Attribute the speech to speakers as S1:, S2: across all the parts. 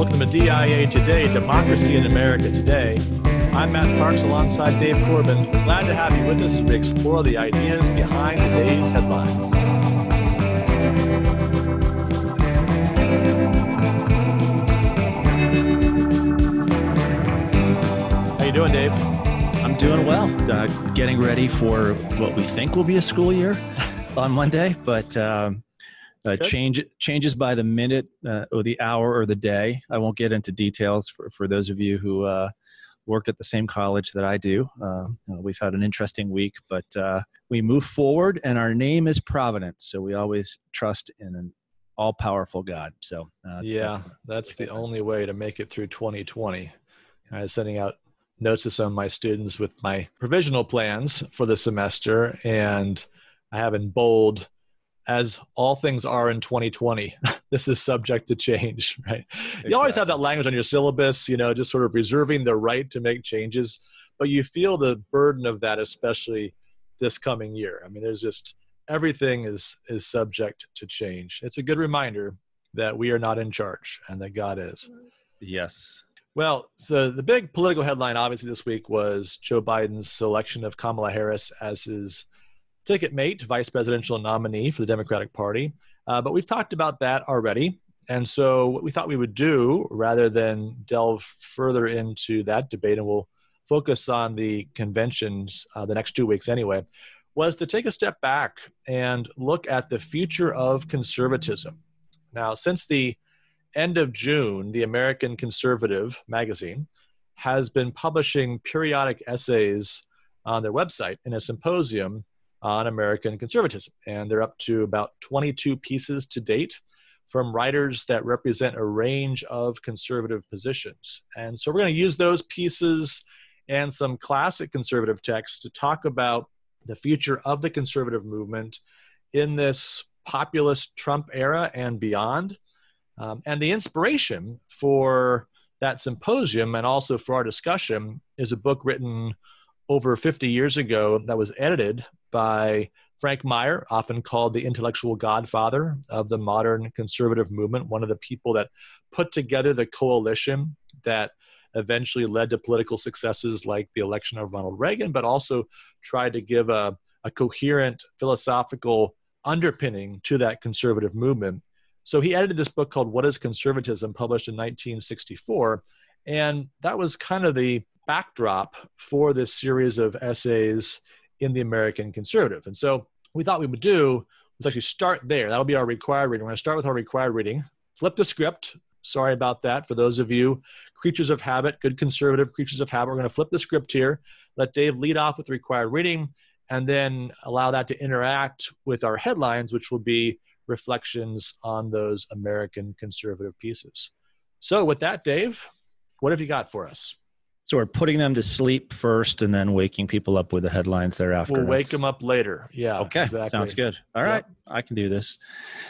S1: Welcome to DIA Today, Democracy in America Today. I'm Matt Parks alongside Dave Corbin. Glad to have you with us as we explore the ideas behind today's headlines. How you doing, Dave?
S2: I'm doing well. Uh, getting ready for what we think will be a school year on Monday, but um, uh, change changes by the minute uh, or the hour or the day. I won't get into details for, for those of you who uh, work at the same college that I do. Uh, we've had an interesting week, but uh, we move forward, and our name is Providence. So we always trust in an all powerful God. So
S1: uh, yeah, that's, that's the only way to make it through 2020. I was sending out notes to some of my students with my provisional plans for the semester, and I have in bold as all things are in 2020 this is subject to change right? Exactly. you always have that language on your syllabus you know just sort of reserving the right to make changes but you feel the burden of that especially this coming year. I mean there's just everything is is subject to change. It's a good reminder that we are not in charge and that god is.
S2: Yes.
S1: Well so the big political headline obviously this week was joe biden's selection of kamala harris as his ticket mate, vice presidential nominee for the Democratic Party. Uh, but we've talked about that already. And so, what we thought we would do, rather than delve further into that debate, and we'll focus on the conventions uh, the next two weeks anyway, was to take a step back and look at the future of conservatism. Now, since the end of June, the American Conservative magazine has been publishing periodic essays on their website in a symposium on American conservatism. And they're up to about 22 pieces to date from writers that represent a range of conservative positions. And so we're going to use those pieces and some classic conservative texts to talk about the future of the conservative movement in this populist Trump era and beyond. Um, and the inspiration for that symposium and also for our discussion is a book written over 50 years ago that was edited by Frank Meyer, often called the intellectual godfather of the modern conservative movement, one of the people that put together the coalition that eventually led to political successes like the election of Ronald Reagan, but also tried to give a, a coherent philosophical underpinning to that conservative movement. So he edited this book called What is Conservatism, published in 1964. And that was kind of the backdrop for this series of essays in the American conservative. And so we thought we would do was actually start there. That'll be our required reading. We're going to start with our required reading, flip the script. Sorry about that. For those of you creatures of habit, good conservative creatures of habit, we're going to flip the script here. Let Dave lead off with the required reading and then allow that to interact with our headlines, which will be reflections on those American conservative pieces. So, with that, Dave, what have you got for us?
S2: So we're putting them to sleep first and then waking people up with the headlines thereafter.
S1: We'll wake them up later. Yeah.
S2: Okay. Exactly. Sounds good. All right. Yep. I can do this.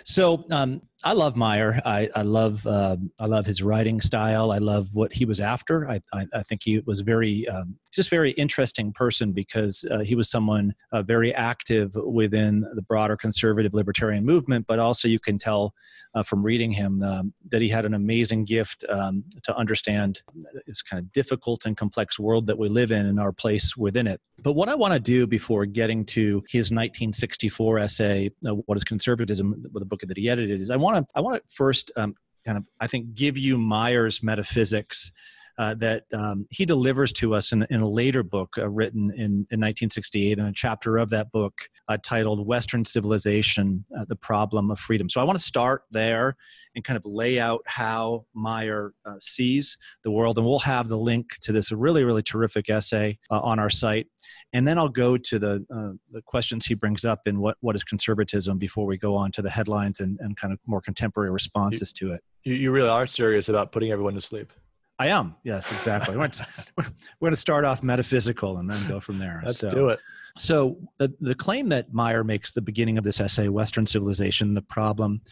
S2: So um, I love Meyer. I, I love uh, I love his writing style. I love what he was after. I, I, I think he was very um, just very interesting person because uh, he was someone uh, very active within the broader conservative libertarian movement. But also you can tell uh, from reading him um, that he had an amazing gift um, to understand this kind of difficult and complex world that we live in and our place within it. But what I want to do before getting to his 1964 essay, uh, "What Is Conservatism," the book that he edited, is I want want to I want to first um, kind of I think give you Meyer's metaphysics. Uh, that um, he delivers to us in, in a later book uh, written in, in 1968 in a chapter of that book uh, titled Western Civilization uh, The Problem of Freedom. So I want to start there and kind of lay out how Meyer uh, sees the world. And we'll have the link to this really, really terrific essay uh, on our site. And then I'll go to the, uh, the questions he brings up in what, what is conservatism before we go on to the headlines and, and kind of more contemporary responses
S1: you,
S2: to it.
S1: You really are serious about putting everyone to sleep.
S2: I am. Yes, exactly. we're, going to start off metaphysical and then go from there.
S1: Let's so, do it.
S2: So, the, the claim that Meyer makes the beginning of this essay, Western Civilization, the Problem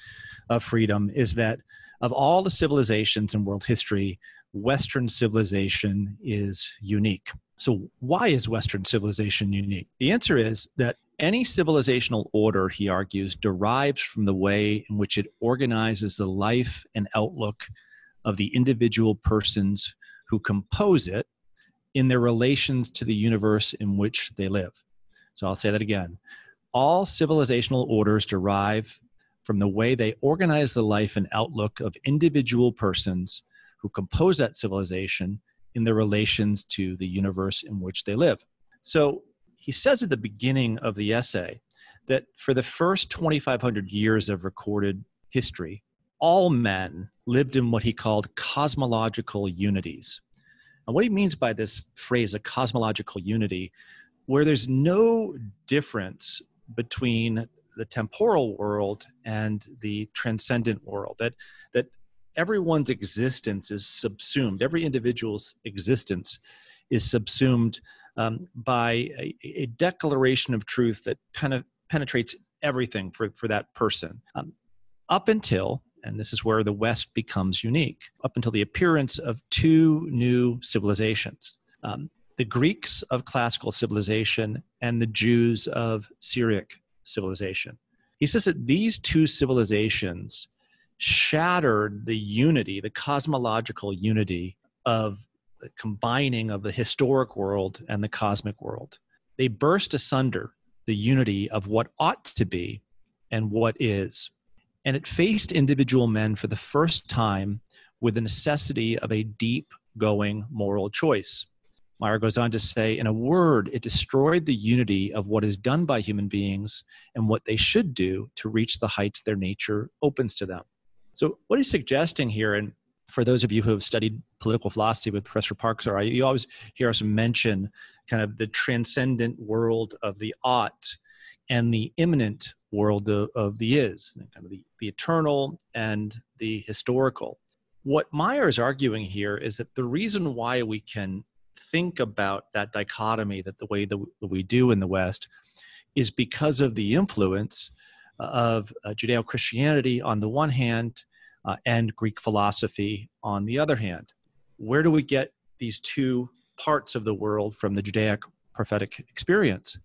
S2: of Freedom, is that of all the civilizations in world history, Western civilization is unique. So, why is Western civilization unique? The answer is that any civilizational order, he argues, derives from the way in which it organizes the life and outlook of the individual persons who compose it in their relations to the universe in which they live. So I'll say that again. All civilizational orders derive from the way they organize the life and outlook of individual persons who compose that civilization in their relations to the universe in which they live. So he says at the beginning of the essay that for the first 2,500 years of recorded history, all men lived in what he called cosmological unities. And what he means by this phrase, a cosmological unity, where there's no difference between the temporal world and the transcendent world, that, that everyone's existence is subsumed, every individual's existence is subsumed um, by a, a, declaration of truth that pen- penetrates everything for, for that person. Um, up until and this is where the West becomes unique, up until the appearance of two new civilizations um, the Greeks of classical civilization and the Jews of Syriac civilization. He says that these two civilizations shattered the unity, the cosmological unity of the combining of the historic world and the cosmic world. They burst asunder the unity of what ought to be and what is and it faced individual men for the first time with the necessity of a deep going moral choice. Meyer goes on to say, in a word, it destroyed the unity of what is done by human beings and what they should do to reach the heights their nature opens to them. So, what he's suggesting here, and for those of you who have studied political philosophy with Professor Parker, you always hear us mention kind of the transcendent world of the ought and the immanent world of, of the is, kind of the, the eternal and the historical. What Meyer is arguing here is that the reason why we can think about that dichotomy that the way that we do in the West is because of the influence of uh, Judeo Christianity on the one hand uh, and Greek philosophy on the other hand. Where do we get these two parts of the world from the Judaic prophetic experience?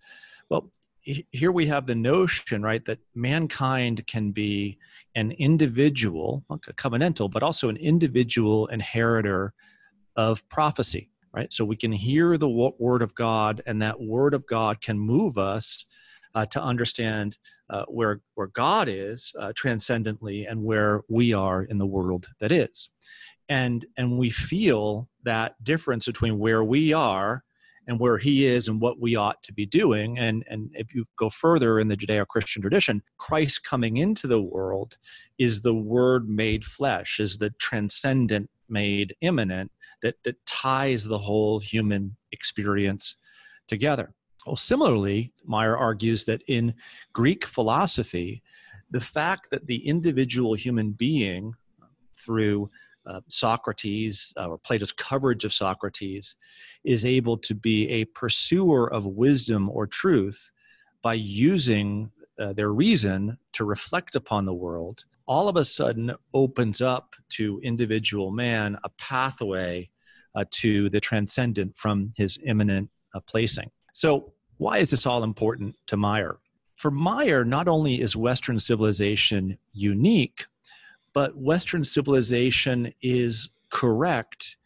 S2: Well, here we have the notion, right, that mankind can be an individual, a covenantal, but also an individual inheritor of prophecy, right? So we can hear the word of God, and that word of God can move us uh, to understand uh, where where God is uh, transcendently and where we are in the world that is, and and we feel that difference between where we are and where he is and what we ought to be doing. And, and if you go further in the Judeo Christian tradition, Christ coming into the world is the word made flesh, is the transcendent made immanent that, that ties the whole human experience together. Well, similarly, Meyer argues that in Greek philosophy, the fact that the individual human being, through uh, Socrates uh, or Plato's coverage of Socrates is able to be a pursuer of wisdom or truth by using uh, their reason to reflect upon the world, all of a sudden opens up to individual man a pathway uh, to the transcendent from his immanent uh, placing. So, why is this all important to Meyer? For Meyer, not only is Western civilization unique, but Western civilization is correct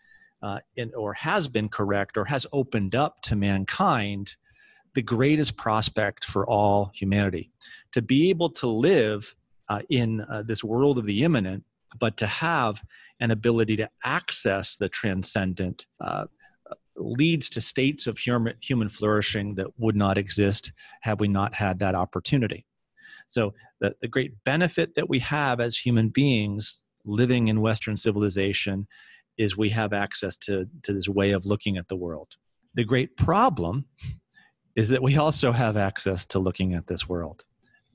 S2: uh, in, or has been correct or has opened up to mankind the greatest prospect for all humanity. To be able to live uh, in uh, this world of the immanent but to have an ability to access the transcendent uh, leads to states of human, human flourishing that would not exist had we not had that opportunity so, the, the great benefit that we have as human beings living in Western civilization is we have access to, to this way of looking at the world. The great problem is that we also have access to looking at this world.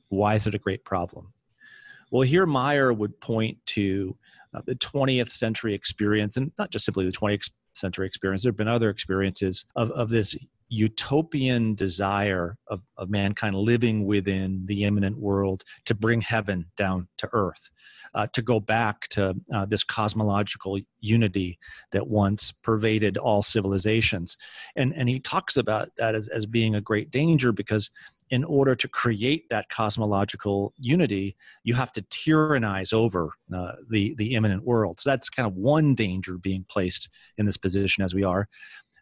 S2: Why is it a great problem? Well, here Meyer would point to uh, the 20th century experience, and not just simply the 20th century experience, there have been other experiences of, of this utopian desire of, of mankind living within the immanent world to bring heaven down to earth, uh, to go back to uh, this cosmological unity that once pervaded all civilizations. And, and he talks about that as, as being a great danger because in order to create that cosmological unity, you have to tyrannize over uh, the, the immanent world. So that's kind of one danger being placed in this position as we are.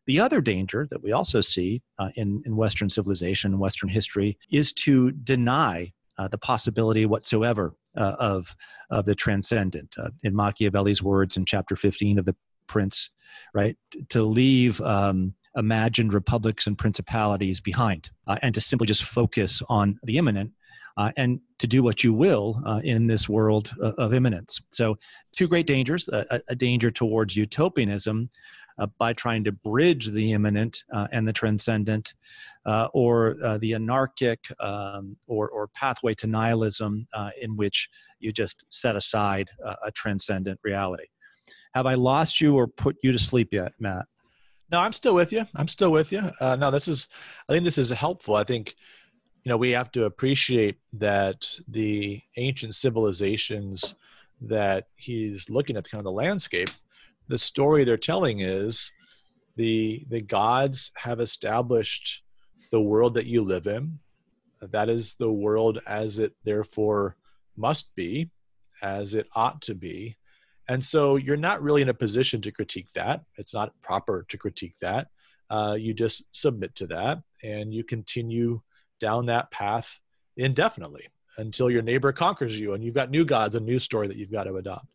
S2: The other danger that we also see uh, in, in Western civilization Western history is to deny uh, the possibility whatsoever uh, of, of the transcendent. Uh, in Machiavelli's words in chapter 15 of The Prince, right? To leave um, imagined republics and principalities behind uh, and to simply just focus on the immanent uh, and to do what you will uh, in this world of, of immanence. So, two great dangers a, a danger towards utopianism uh, by trying to bridge the immanent uh, and the transcendent, uh, or the anarchic um, or, or pathway to nihilism in which you just set aside a transcendent reality. Have I lost you or put you to sleep yet, Matt?
S1: No, I'm still with you. I'm still with you. Uh, no, this is, I think this is helpful. I think, you know, we have to appreciate that the ancient civilizations that he's looking at, kind of the landscape, the story they're telling is the the gods have established the world that you live in. That is the world as it therefore must be, as it ought to be. And so you're not really in a position to critique that. It's not proper to critique that. Uh, you just submit to that and you continue down that path indefinitely until your neighbor conquers you and you've got new gods, a new story that you've got to adopt.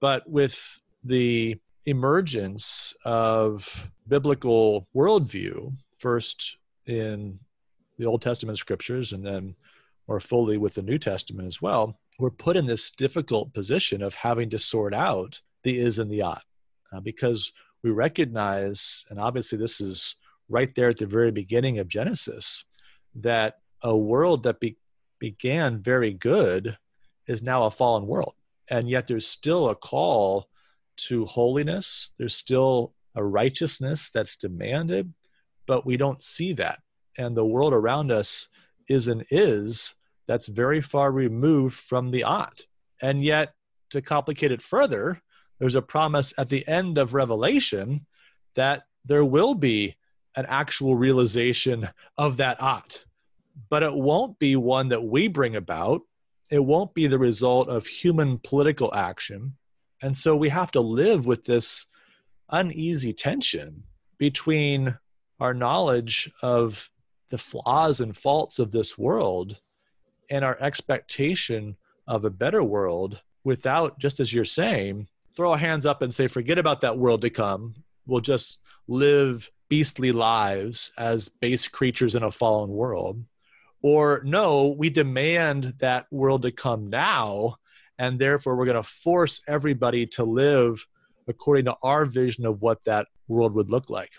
S1: But with the emergence of biblical worldview, first in the Old Testament scriptures and then more fully with the New Testament as well, we're put in this difficult position of having to sort out the is and the ought uh, because we recognize, and obviously this is right there at the very beginning of Genesis, that a world that be- began very good is now a fallen world. And yet there's still a call to holiness, there's still a righteousness that's demanded, but we don't see that. And the world around us is an is that's very far removed from the ought. And yet, to complicate it further, there's a promise at the end of Revelation that there will be an actual realization of that ought. But it won't be one that we bring about. It won't be the result of human political action. And so we have to live with this uneasy tension between our knowledge of the flaws and faults of this world and our expectation of a better world without, just as you're saying, throw our hands up and say, forget about that world to come. We'll just live beastly lives as base creatures in a fallen world. Or no, we demand that world to come now, and therefore we're going to force everybody to live according to our vision of what that world would look like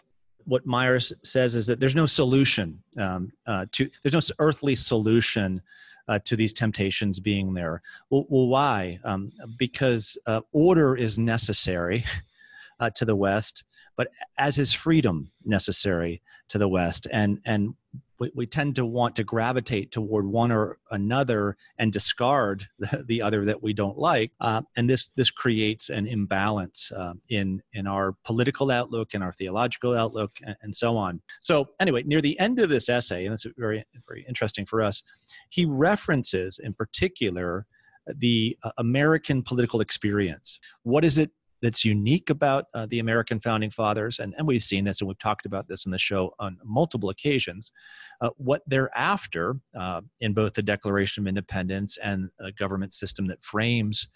S2: what Myers says is that there's no solution um, uh, to there's no earthly solution uh, to these temptations being there. Well, well why? Um, because uh, order is necessary uh, to the West, but as is freedom necessary to the West. And, and we, we tend to want to gravitate toward one or another and discard the, the other that we don't like. Uh, and this, this creates an imbalance uh, in, in our political outlook, in our theological outlook, and, and, so on. So, anyway, near the end of this essay, and it's very, very interesting for us, he references in particular the uh, American political experience. What is it that's unique about uh, the American founding fathers, and, and we've seen this and we've talked about this in the show on multiple occasions, uh, what they're after uh, in both the Declaration of Independence and a government system that frames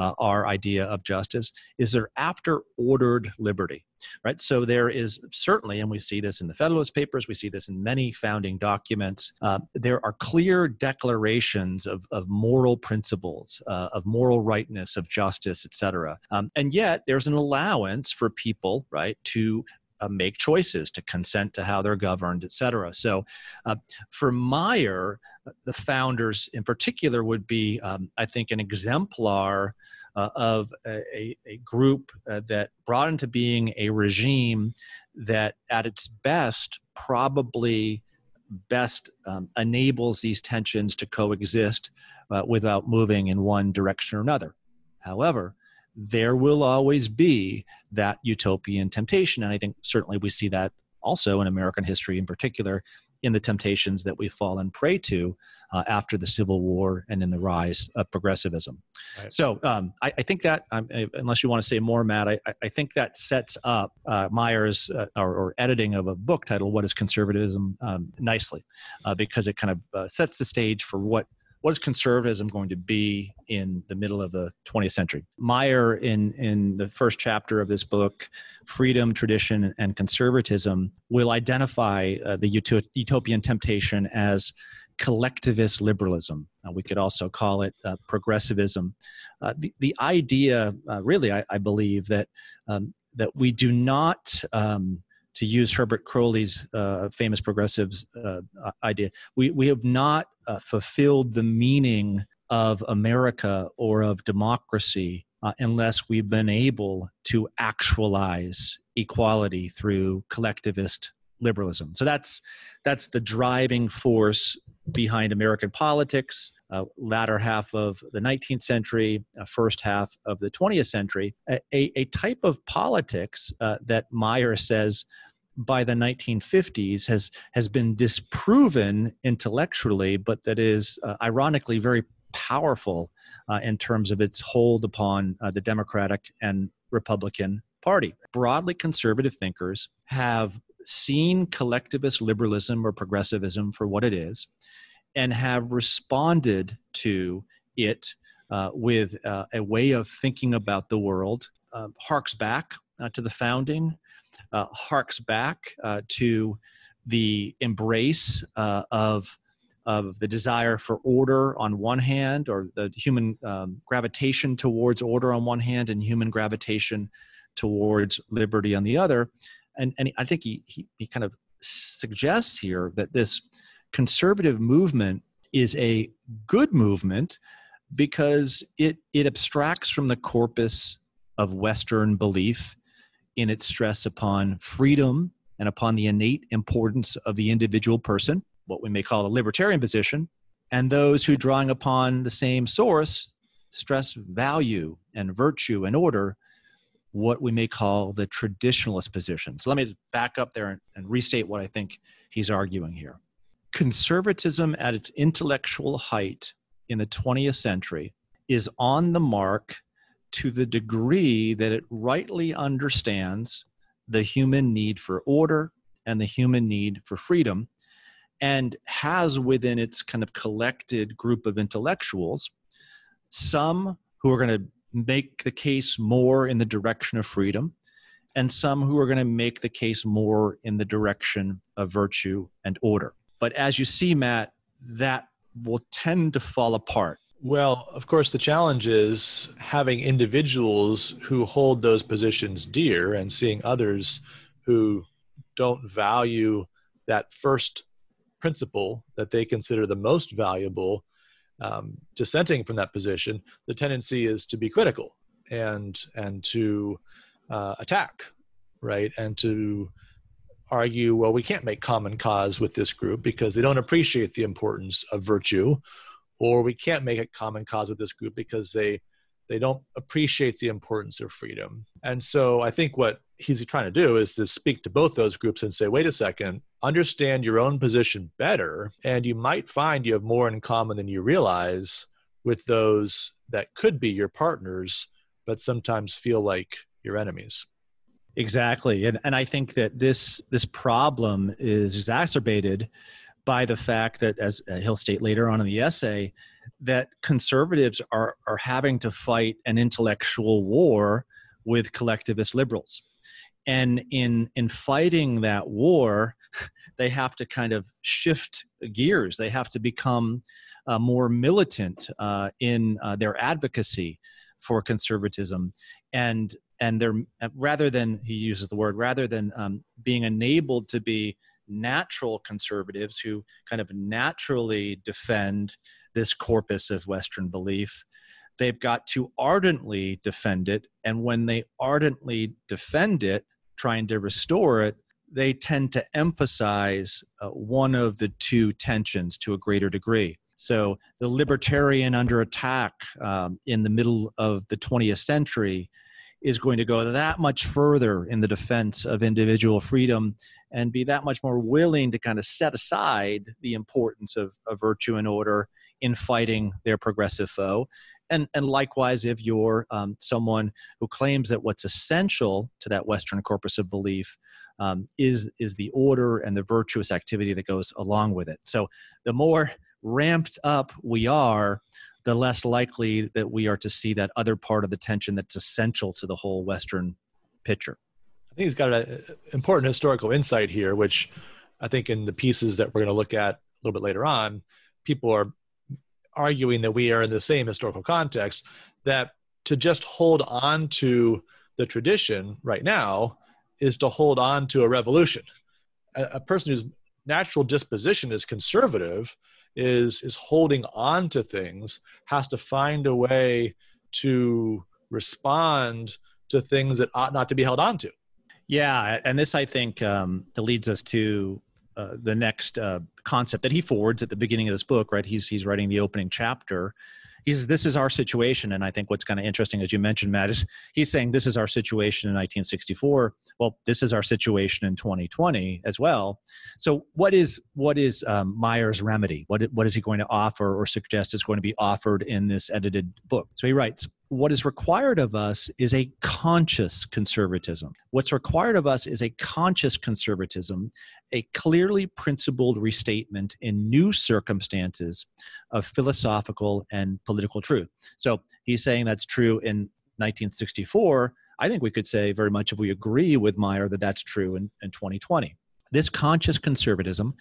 S2: uh, our idea of justice is they're after ordered liberty right? So there is certainly and we see this in the federalist papers we see this in many founding documents uh, there are clear declarations of, of moral principles uh, of moral rightness of justice etc um, and yet there's an allowance for people right to uh, make choices to consent to how they're governed, et cetera. So, uh, for Meyer, uh, the founders in particular would be, um, I think, an exemplar uh, of a, a group uh, that brought into being a regime that, at its best, probably best um, enables these tensions to coexist uh, without moving in one direction or another. However, there will always be that utopian temptation. And I think certainly we see that also in American history in particular in the temptations that we've fallen prey to uh, after the Civil War and in the rise of progressivism. Right. So um, I, I, think that, um, unless you want to say more, Matt, I, I think that sets up uh, Meyer's uh, or, or, editing of a book titled "What Is Conservatism" um, nicely, uh, because it kind of uh, sets the stage for what what is conservatism going to be in the middle of the 20th century? Meyer, in, in the first chapter of this book, Freedom, Tradition, and Conservatism, will identify uh, the utopian temptation as collectivist liberalism. Uh, we could also call it uh, progressivism. Uh, the, the idea, uh, really, I, I, believe, that, um, that we do not. Um, to use Herbert Croly's uh, famous progressives uh, idea, we, we have not uh, fulfilled the meaning of America or of democracy uh, unless we've been able to actualize equality through collectivist liberalism. So that's that's the driving force behind American politics. Uh, latter half of the 19th century, uh, first half of the 20th century, a, a type of politics uh, that Meyer says by the 1950s has has been disproven intellectually, but that is uh, ironically very powerful uh, in terms of its hold upon uh, the Democratic and Republican Party. Broadly conservative thinkers have seen collectivist liberalism or progressivism for what it is, and have responded to it uh, with uh, a way of thinking about the world. Uh, harks back to the founding uh, harks back uh, to the embrace uh, of of the desire for order on one hand, or the human um, gravitation towards order on one hand, and human gravitation towards liberty on the other. And, and I think he, he, he kind of suggests here that this conservative movement is a good movement because it, it abstracts from the corpus of Western belief in its stress upon freedom and upon the innate importance of the individual person, what we may call a libertarian position, and those who, drawing upon the same source, stress value and virtue and order, what we may call the traditionalist position. So let me back up there and, and restate what I think he's arguing here. Conservatism at its intellectual height in the 20th century is on the mark to the degree that it rightly understands the human need for order and the human need for freedom and has within its kind of collected group of intellectuals some who are going to make the case more in the direction of freedom and some who are going to make the case more in the direction of virtue and order but as you see matt that will tend to fall apart.
S1: Well, of course, the challenge is having individuals who hold those positions dear and seeing others who don't value that first principle that they consider the most valuable um, dissenting from that position the tendency is to be critical and and to uh, attack right and to argue well we can't make common cause with this group because they don't appreciate the importance of virtue or we can't make a common cause with this group because they they don't appreciate the importance of freedom. And so I think what he's trying to do is to speak to both those groups and say, wait a second, understand your own position better, and you might find you have more in common than you realize with those that could be your partners, but sometimes feel like your enemies.
S2: Exactly. And and I think that this this problem is exacerbated by the fact that, as uh, he'll state later on in the essay, that conservatives are, are having to fight an intellectual war with collectivist liberals. And in, in fighting that war, they have to kind of shift gears. They have to become uh, more militant uh, in uh, their advocacy for conservatism. And, and they're, rather than, he uses the word, rather than um, being enabled to be natural conservatives who kind of naturally defend this corpus of Western belief. They've got to ardently defend it. And when they ardently defend it, trying to restore it, they tend to emphasize uh, one of the two tensions to a greater degree. So, the libertarian under attack um, in the middle of the 20th century is going to go that much further in the defense of individual freedom and be that much more willing to kind of set aside the importance of, of virtue and order in fighting their progressive foe. And, and likewise, if you're um, someone who claims that what's essential to that Western corpus of belief um, is, is the order and the virtuous activity that goes along with it. So the more ramped up we are, the less likely that we are to see that other part of the tension that's essential to the whole Western picture.
S1: I think he's got an important historical insight here, which I think in the pieces that we're going to look at a little bit later on, people are arguing that we are in the same historical context, that to just hold on to the tradition right now is to hold on to a revolution. A, a person whose natural disposition is conservative is is holding on to things has to find a way to respond to things that ought not to be held on to.
S2: Yeah and this i think um, leads us to uh, the next uh, concept that he forwards at the beginning of this book right? He's he's writing the opening chapter he says this is our situation. And i think what's kind of interesting as you mentioned matt is he's saying this is our situation in 1964 well this is our situation in 2020 as well. So what is what is um, meyer's remedy? What, what is he going to offer or suggest is going to be offered in this edited book? So he writes what is required of us is a conscious conservatism. What's required of us is a conscious conservatism, a clearly principled restatement in new circumstances of philosophical and political truth. So he's saying that's true in 1964. I think we could say very much if we agree with Meyer that that's true in, in 2020. This conscious conservatism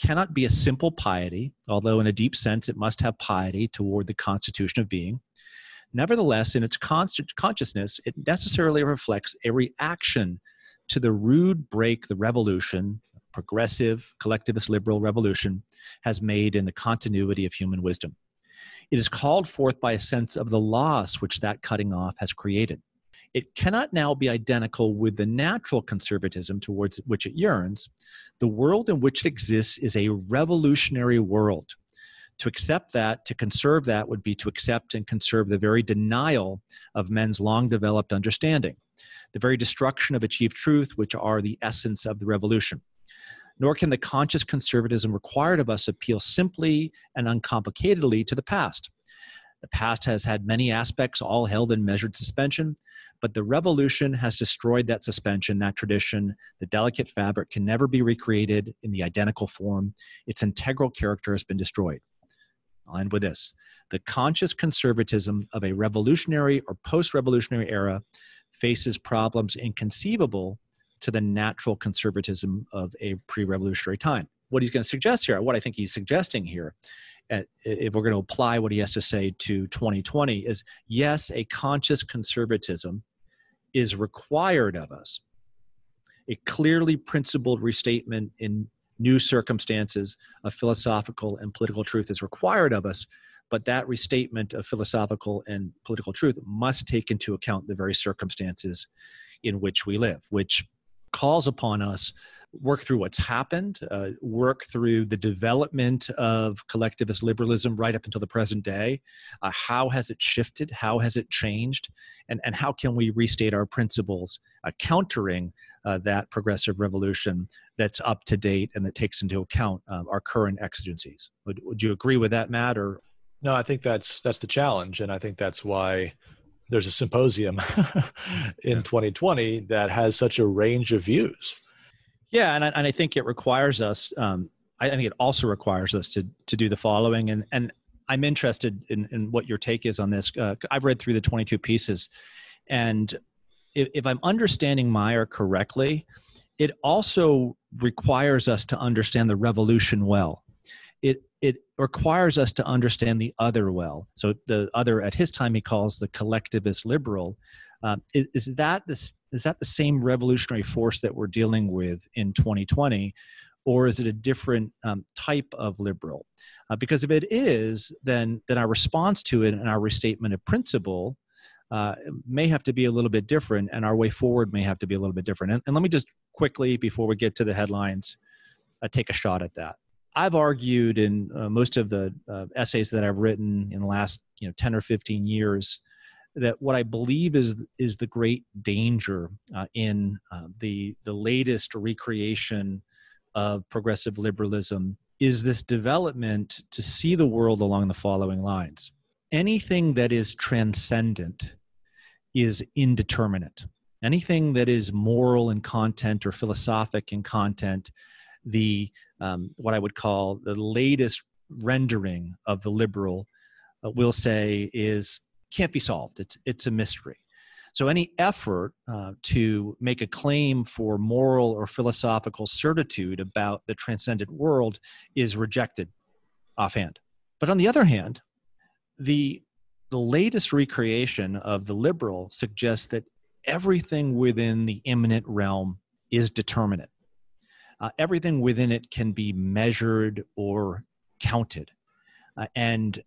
S2: cannot be a simple piety, although in a deep sense it must have piety toward the constitution of being. Nevertheless, in its constant consciousness, it necessarily reflects a reaction to the rude break the revolution, progressive, collectivist liberal revolution, has made in the continuity of human wisdom. It is called forth by a sense of the loss which that cutting off has created. It cannot now be identical with the natural conservatism towards which it yearns. The world in which it exists is a revolutionary world to accept that, to conserve that, would be to accept and conserve the very denial of men's long developed understanding, the very destruction of achieved truth, which are the essence of the revolution. Nor can the conscious conservatism required of us appeal simply and uncomplicatedly to the past. The past has had many aspects, all held in measured suspension, but the revolution has destroyed that suspension, that tradition. The delicate fabric can never be recreated in the identical form. Its integral character has been destroyed. I'll end with this. The conscious conservatism of a revolutionary or post revolutionary era faces problems inconceivable to the natural conservatism of a pre revolutionary time. What he's going to suggest here, what I think he's suggesting here, uh, if we're going to apply what he has to say to 2020, is yes, a conscious conservatism is required of us. A clearly principled restatement in new circumstances of philosophical and political truth is required of us, but that restatement of philosophical and political truth must take into account the very circumstances in which we live, which calls upon us work through what's happened, uh, work through the development of collectivist liberalism right up until the present day. Uh, how has it shifted? How has it changed? And, and how can we restate our principles, uh, countering uh, that progressive revolution that's up to date and that takes into account um, our current exigencies. Would, would you agree with that, Matt? Or
S1: no, I think that's that's the challenge, and I think that's why there's a symposium in 2020 that has such a range of views.
S2: Yeah, and I, and I think it requires us. Um, I think it also requires us to to do the following, and and I'm interested in, in what your take is on this. Uh, I've read through the 22 pieces, and if, if I'm understanding Meyer correctly, it also requires us to understand the revolution well. It it requires us to understand the other well. So the other at his time he calls the collectivist liberal. Um, is, is that this is that the same revolutionary force that we're dealing with in 2020, or is it a different um, type of liberal? Uh, because if it is, then then our response to it and our restatement of principle uh, may have to be a little bit different, and our way forward may have to be a little bit different. And, and let me just quickly, before we get to the headlines, uh, take a shot at that. I've argued in uh, most of the uh, essays that I've written in the last you know 10 or 15 years that what I believe is is the great danger uh, in the the latest recreation of progressive liberalism is this development to see the world along the following lines. Anything that is transcendent is indeterminate. Anything that is moral in content or philosophic in content, the um, what I would call the latest rendering of the liberal uh, will say is can't be solved. It's it's a mystery. So any effort uh, to make a claim for moral or philosophical certitude about the transcendent world is rejected offhand. But on the other hand, the the latest recreation of the liberal suggests that everything within the immanent realm is determinate. Uh, everything within it can be measured or counted. Uh, and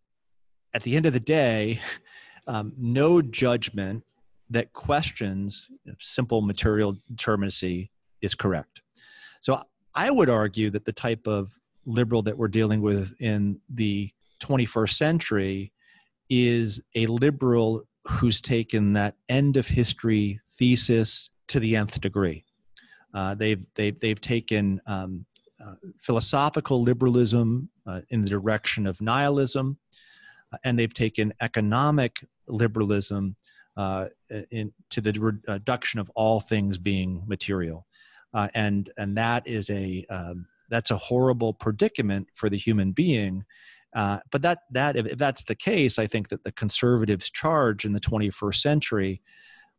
S2: at the end of the day, um, no judgment that questions simple material determinacy is correct. So I would argue that the type of liberal that we're dealing with in the 21st century is a liberal who's taken that end of history thesis to the nth degree. Uh, they've, they've, they've taken um, uh, philosophical liberalism uh, in the direction of nihilism, uh, and they've taken economic liberalism uh, in, to the reduction of all things being material, uh, and and that is a um, that's a horrible predicament for the human being. Uh, but that that if, if, that's the case, I think that the conservatives' charge in the 21st century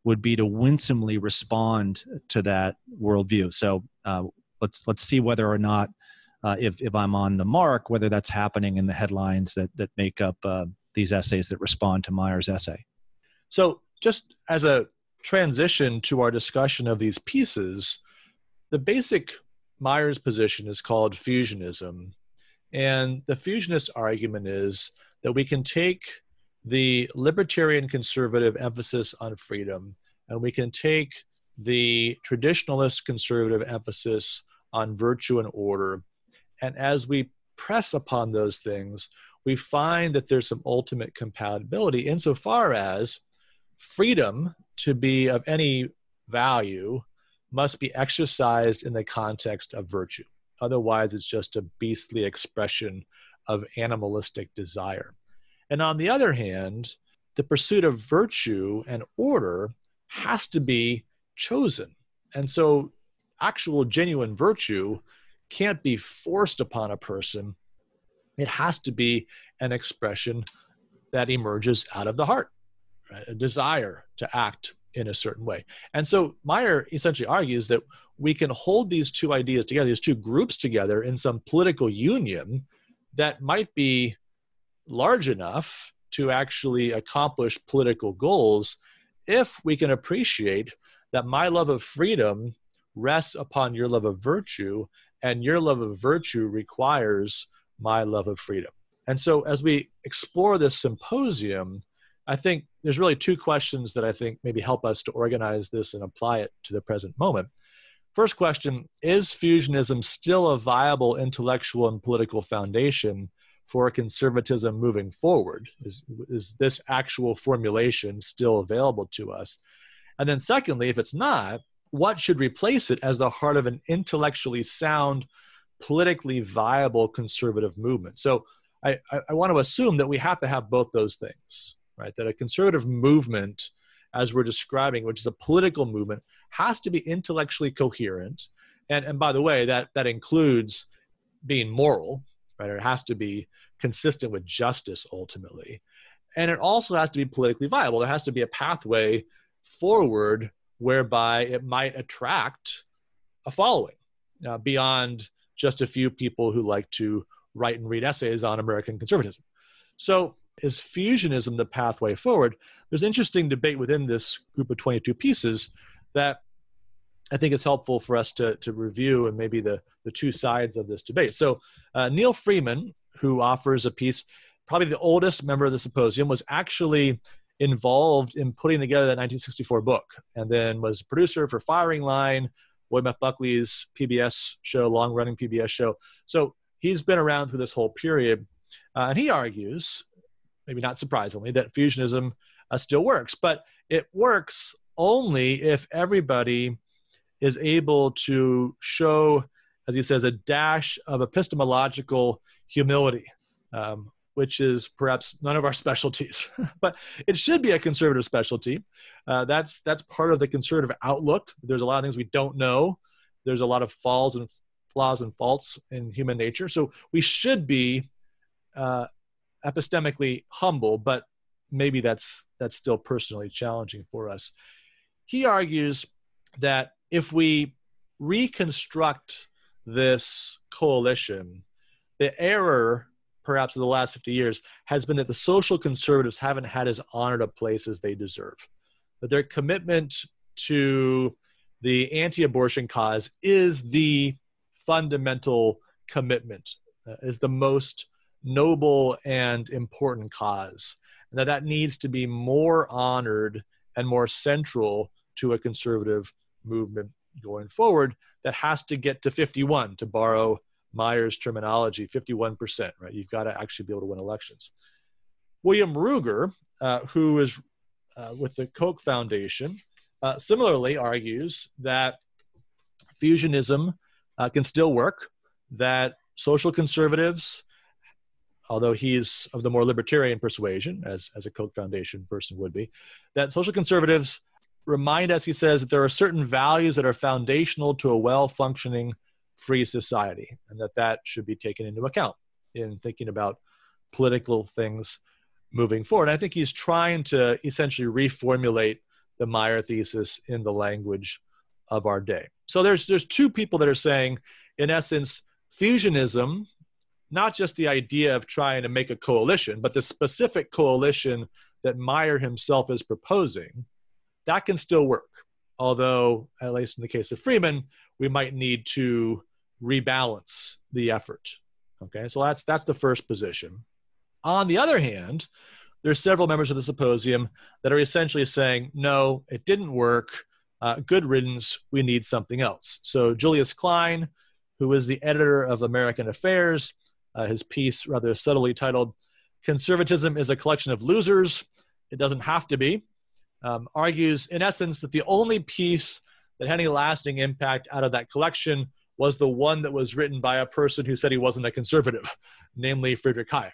S2: would be to winsomely respond to that worldview. So uh, let's let's see whether or not uh, if if I'm on the mark, whether that's happening in the headlines that that make up uh, these essays that respond to Meyer's essay.
S1: So, just as a transition to our discussion of these pieces, the basic Meyer's position is called fusionism. And the fusionist argument is that we can take the libertarian conservative emphasis on freedom and we can take the traditionalist conservative emphasis on virtue and order. And as we press upon those things, we find that there's some ultimate compatibility insofar as freedom to be of any value must be exercised in the context of virtue. Otherwise, it's just a beastly expression of animalistic desire. And on the other hand, the pursuit of virtue and order has to be chosen. And so, actual genuine virtue can't be forced upon a person, it has to be an expression that emerges out of the heart right? a desire to act in a certain way. And so Meyer essentially argues that we can hold these two ideas together, these two groups together in some political union that might be large enough to actually accomplish political goals if we can appreciate that my love of freedom rests upon your love of virtue and your love of virtue requires my love of freedom. And so as we explore this symposium, I think there's really two questions that I think maybe help us to organize this and apply it to the present moment. First question Is fusionism still a viable intellectual and political foundation for conservatism moving forward? Is, is this actual formulation still available to us? And then, secondly, if it's not, what should replace it as the heart of an intellectually sound, politically viable conservative movement? So I, I, I want to assume that we have to have both those things right? That a conservative movement, as we're describing, which is a political movement, has to be intellectually coherent. And, and by the way, that, that includes being moral, right? It has to be consistent with justice ultimately. And it also has to be politically viable. There has to be a pathway forward whereby it might attract a following uh, beyond just a few people who like to write and read essays on American conservatism. So is fusionism the pathway forward? There's interesting debate within this group of 22 pieces that I think is helpful for us to, to review and maybe the, the two sides of this debate. So, uh, Neal Freeman, who offers a piece, probably the oldest member of the symposium, was actually involved in putting together that 1964 book and then was producer for Firing Line, William F. Buckley's PBS show, long running PBS show. So, he's been around through this whole period. Uh, and he argues maybe not surprisingly, that fusionism uh, still works. But it works only if everybody is able to show, as he says, a dash of epistemological humility, um, which is perhaps none of our specialties, but it should be a conservative specialty. Uh, that's that's part of the conservative outlook. There's a lot of things we don't know. There's a lot of falls and flaws and faults in human nature. So we should be uh, epistemically humble, but maybe that's that's still personally challenging for us. He argues that if we reconstruct this coalition, the error perhaps of the last 50 years has been that the social conservatives haven't had as honored a place as they deserve. That their commitment to the anti abortion cause is the fundamental commitment, uh, is the most noble and important cause. And that that needs to be more honored and more central to a conservative movement going forward that has to get to 51 to borrow Meyer's terminology 51% right? You've got to actually be able to win elections. William ruger uh, who is uh, with the koch foundation uh, similarly argues that fusionism uh, can still work that social conservatives although he's of the more libertarian persuasion as, as a koch foundation person would be that social conservatives remind us, he says, that there are certain values that are foundational to a well functioning free society, and that that should be taken into account in thinking about political things moving forward. And I think he's trying to essentially reformulate the Meyer thesis in the language of our day. So there's there's two people that are saying, in essence, fusionism, not just the idea of trying to make a coalition, but the specific coalition that Meyer himself is proposing that can still work. Although, at least in the case of Freeman, we might need to rebalance the effort. Okay, so that's that's the first position. On the other hand, there are several members of the symposium that are essentially saying, no, it didn't work. Uh, good riddance. We need something else. So Julius Krein, who is the editor of American Affairs, uh, his piece rather subtly titled "Conservatism is a collection of losers." It doesn't have to be um, argues, in essence, that the only piece that had any lasting impact out of that collection was the one that was written by a person who said he wasn't a conservative, namely Friedrich Hayek.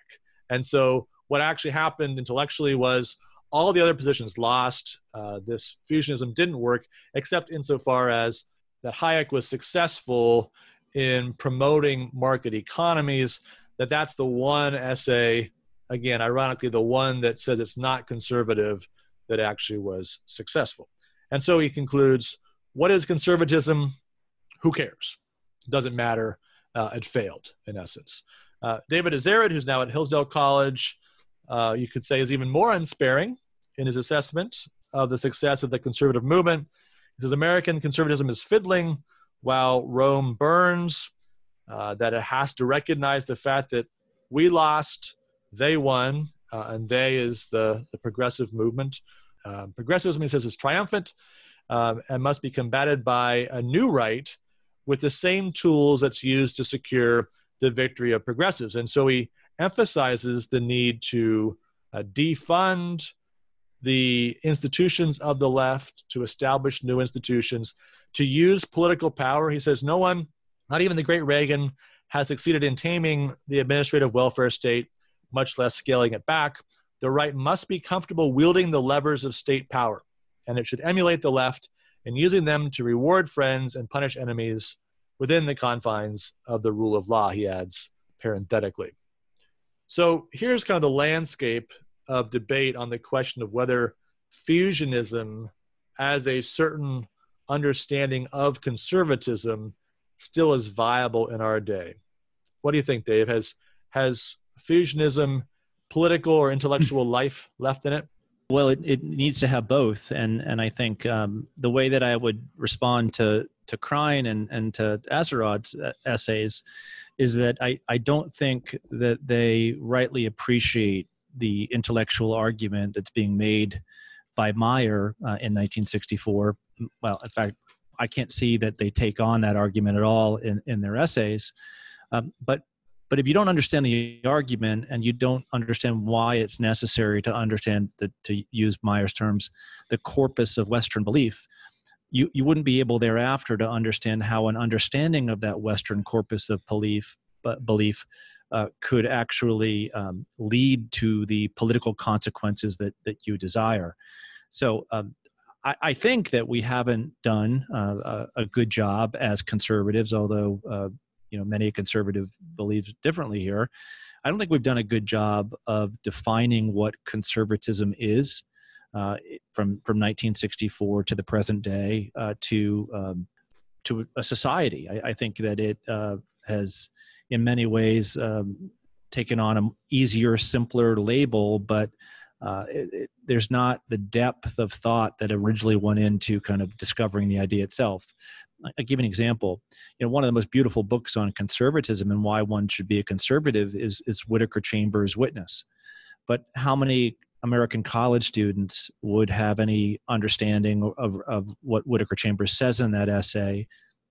S1: And so, what actually happened intellectually was all the other positions lost. Uh, this fusionism didn't work, except insofar as that Hayek was successful in promoting market economies. That that's the one essay, again, ironically, the one that says it's not conservative that actually was successful. And so he concludes what is conservatism? Who cares? Doesn't matter. Uh, it failed, in essence. Uh, David Azerrad, who's now at Hillsdale College, uh, you could say is even more unsparing in his assessment of the success of the conservative movement. He says American conservatism is fiddling while Rome burns, uh, that it has to recognize the fact that we lost, they won, uh, and they is the, the progressive movement. Um, progressivism, he says, is triumphant um, and must be combated by a new right with the same tools that's used to secure the victory of progressives. And so he emphasizes the need to uh, defund the institutions of the left, to establish new institutions, to use political power. He says, no one, not even the great Reagan, has succeeded in taming the administrative welfare state, much less scaling it back. The right must be comfortable wielding the levers of state power, and it should emulate the left in using them to reward friends and punish enemies within the confines of the rule of law, he adds parenthetically. So here's kind of the landscape of debate on the question of whether fusionism as a certain understanding of conservatism still is viable in our day. What do you think, Dave? Has has fusionism political or intellectual life left in it?
S2: Well, it, it needs to have both, and and I think um, the way that I would respond to to Krein and and to Azerrad's uh, essays is that I I don't think that they rightly appreciate the intellectual argument that's being made by Meyer uh, in 1964. Well, in fact, I can't see that they take on that argument at all in in their essays. Um, but But if you don't understand the argument and you don't understand why it's necessary to understand, the, to use Meyer's terms, the corpus of Western belief, you, you wouldn't be able thereafter to understand how an understanding of that Western corpus of belief, but belief uh, could actually um, lead to the political consequences that, that you desire. So um, I, think that we haven't done uh, a, a, good job as conservatives, although uh, you know many a conservative believes differently here. I don't think we've done a good job of defining what conservatism is uh, from from 1964 to the present day uh, to um, to a society. I, I, think that it uh, has, in many ways, um, taken on an easier, simpler label, but uh, it, it, there's not the depth of thought that originally went into kind of discovering the idea itself. I'll give an example. You know, one of the most beautiful books on conservatism and why one should be a conservative is is Whittaker Chambers' Witness. But how many American college students would have any understanding of, of what Whittaker Chambers says in that essay?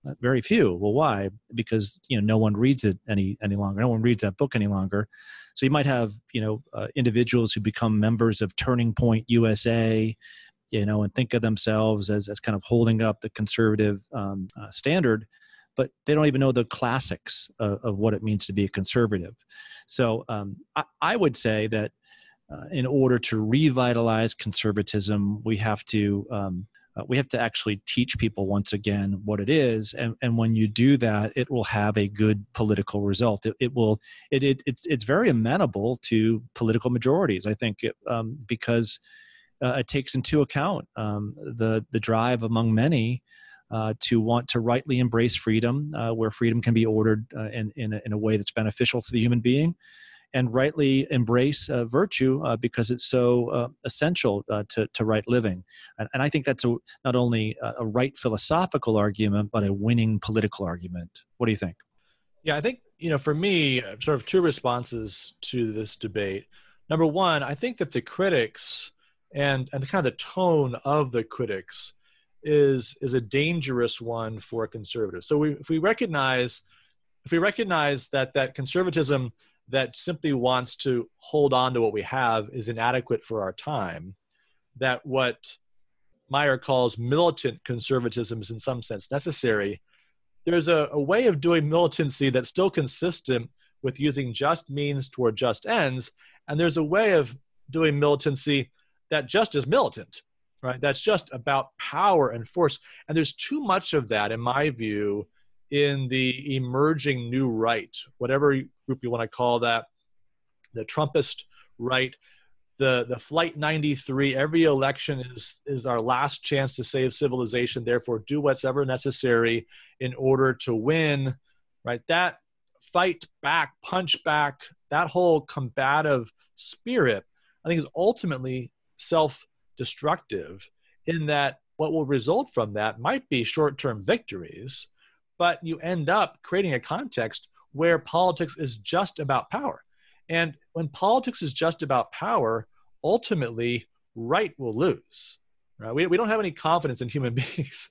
S2: Uh, very few. Well, why? Because you know no one reads it any any longer. No one reads that book any longer. So you might have you know uh, individuals who become members of Turning Point USA, you know, and think of themselves as as kind of holding up the conservative um, uh, standard, but they don't even know the classics of, of, what it means to be a conservative. So um, I, I, would say that uh, in order to revitalize conservatism, we have to um, uh, we have to actually teach people once again what it is and, and when you do that it will have a good political result. It, it will it, it, it's, it's very amenable to political majorities i think it, um, because uh, it takes into account um, the the drive among many uh, to want to rightly embrace freedom uh, where freedom can be ordered uh, in, in a, in, a, way that's beneficial to the human being and rightly embrace uh, virtue uh, because it's so uh, essential uh, to, to right living. And, and, I think that's a, not only a right philosophical argument, but a winning political argument. What do you think?
S1: Yeah, I think, you know, for me, uh, sort of two responses to this debate. Number one, I think that the critics and, and kind of the tone of the critics is, is a dangerous one for conservatives. So we, if we recognize if we recognize that that conservatism that simply wants to hold on to what we have is inadequate for our time, that what Meyer calls militant conservatism is in some sense necessary, there's a, a way of doing militancy that's still consistent with using just means toward just ends. And there's a way of doing militancy that just is militant, right? That's just about power and force. And there's too much of that, in my view, in the emerging new right, whatever group you want to call that, the Trumpist right, the the Flight 93. Every election is is our last chance to save civilization. Therefore, do what's ever necessary in order to win. Right, that fight back, punch back, that whole combative spirit, I think, is ultimately self-destructive. In that, what will result from that might be short-term victories but you end up creating a context where politics is just about power. And when politics is just about power, ultimately, right will lose. Right? We, we don't have any confidence in human beings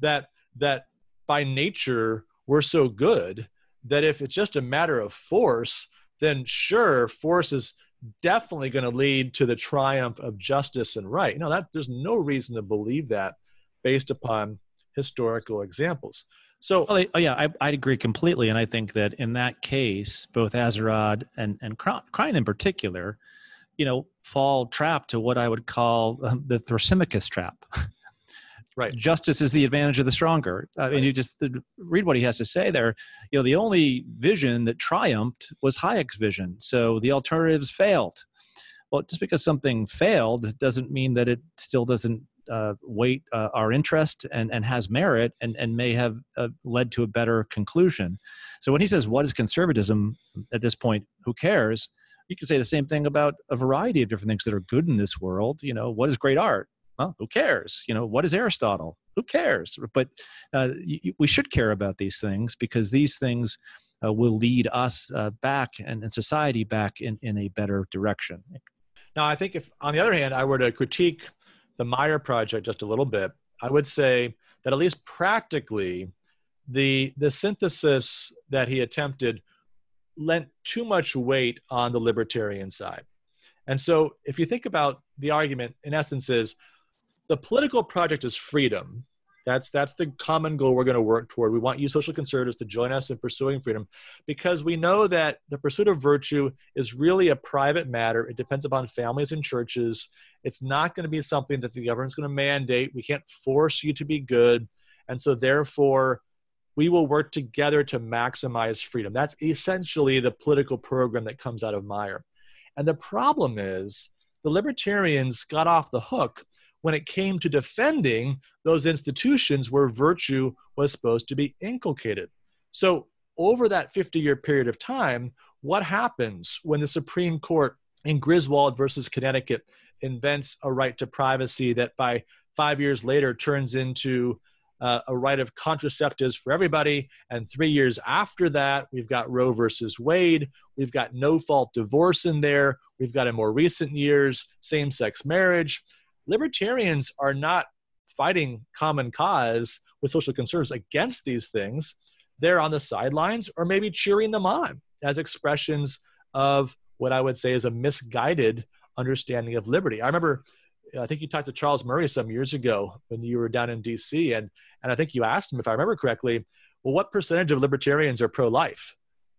S1: that that by nature we're so good that if it's just a matter of force, then sure, force is definitely going to lead to the triumph of justice and right. No, that there's no reason to believe that based upon historical examples. So,
S2: oh, oh yeah, I, I agree completely, and I think that in that case, both Azerrad and and Krein in particular, you know, fall trap to what I would call um, the Thrasymachus trap.
S1: Right.
S2: Justice is the advantage of the stronger. I mean, right. you just read what he has to say there. You know, the only vision that triumphed was Hayek's vision. So the alternatives failed. Well, just because something failed doesn't mean that it still doesn't uh, weight uh, our interest and, and has merit and, and may have uh, led to a better conclusion. So when he says, What is conservatism at this point? Who cares? You can say the same thing about a variety of different things that are good in this world. You know, what is great art? Well, who cares? You know, what is Aristotle? Who cares? But uh, we should care about these things because these things uh, will lead us uh, back and, and society back in, in a better direction.
S1: Now, I think if, on the other hand, I were to critique the Meyer project just a little bit, I would say that at least practically, the the synthesis that he attempted lent too much weight on the libertarian side. And so, if you think about the argument, in essence, is the political project is freedom. That's that's the common goal we're going to work toward. We want you social conservatives to join us in pursuing freedom because we know that the pursuit of virtue is really a private matter. It depends upon families and churches. It's not going to be something that the government's going to mandate. We can't force you to be good. And so therefore we will work together to maximize freedom. That's essentially the political program that comes out of Meyer. And the problem is the libertarians got off the hook when it came to defending those institutions where virtue was supposed to be inculcated. So, over that 50 year period of time, what happens when the Supreme Court in Griswold versus Connecticut invents a right to privacy that by five years later turns into uh, a right of contraceptives for everybody. And three years after that, we've got Roe versus Wade. We've got no fault divorce in there. We've got in more recent years same sex marriage libertarians are not fighting common cause with social concerns against these things. They're on the sidelines or maybe cheering them on as expressions of what I would say is a misguided understanding of liberty. I remember, I think you talked to Charles Murray some years ago when you were down in DC, and, and I think you asked him, if I remember correctly, well, what percentage of libertarians are pro life?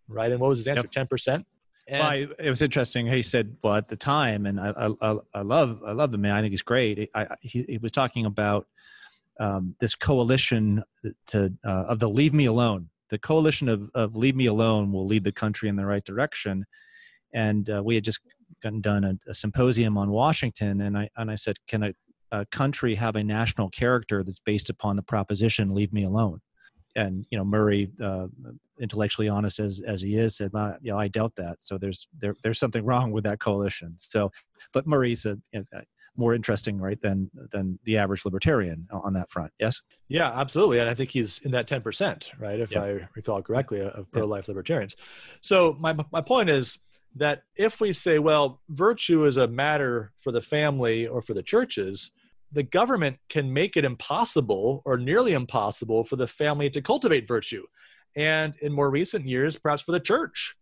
S1: Right? And what was his answer? Yep. 10%?
S2: And well, it was interesting. He said, "Well, at the time, and I, I, I love, I love the man. I think he's great. I he, he, was talking about um, this coalition to uh, of the Leave Me Alone. The coalition of, of Leave Me Alone will lead the country in the right direction. And uh, we had just gotten done a, a, symposium on Washington, and I and I said, "Can a, a country have a national character that's based upon the proposition Leave Me Alone?" And you know, Murray, uh, intellectually honest as as he is, said, well, you know, I doubt that. So there's there there's something wrong with that coalition. So, but Murray's a, a more interesting, right, than than the average libertarian on that front. Yes.
S1: Yeah, absolutely, and I think he's in that ten percent, right, if I recall correctly, of pro-life libertarians. So my my point is, that if we say, well, virtue is a matter for the family or for the churches, the government can make it impossible or nearly impossible for the family to cultivate virtue. And in more recent years, perhaps for the church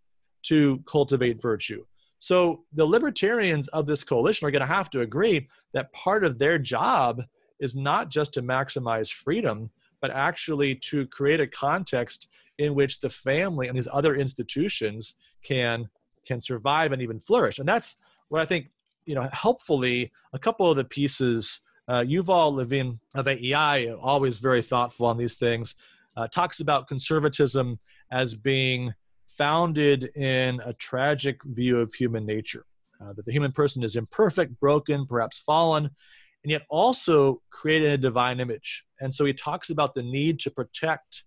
S1: to cultivate virtue. So the libertarians of this coalition are going to have to agree that part of their job is not just to maximize freedom, but actually to create a context in which the family and these other institutions can can survive and even flourish. And that's what I think, you know, helpfully, a couple of the pieces, uh, Yuval Levin of AEI, always very thoughtful on these things, uh, talks about conservatism as being founded in a tragic view of human nature. Uh, that the human person is imperfect, broken, perhaps fallen, and yet also created in a divine image. And so he talks about the need to protect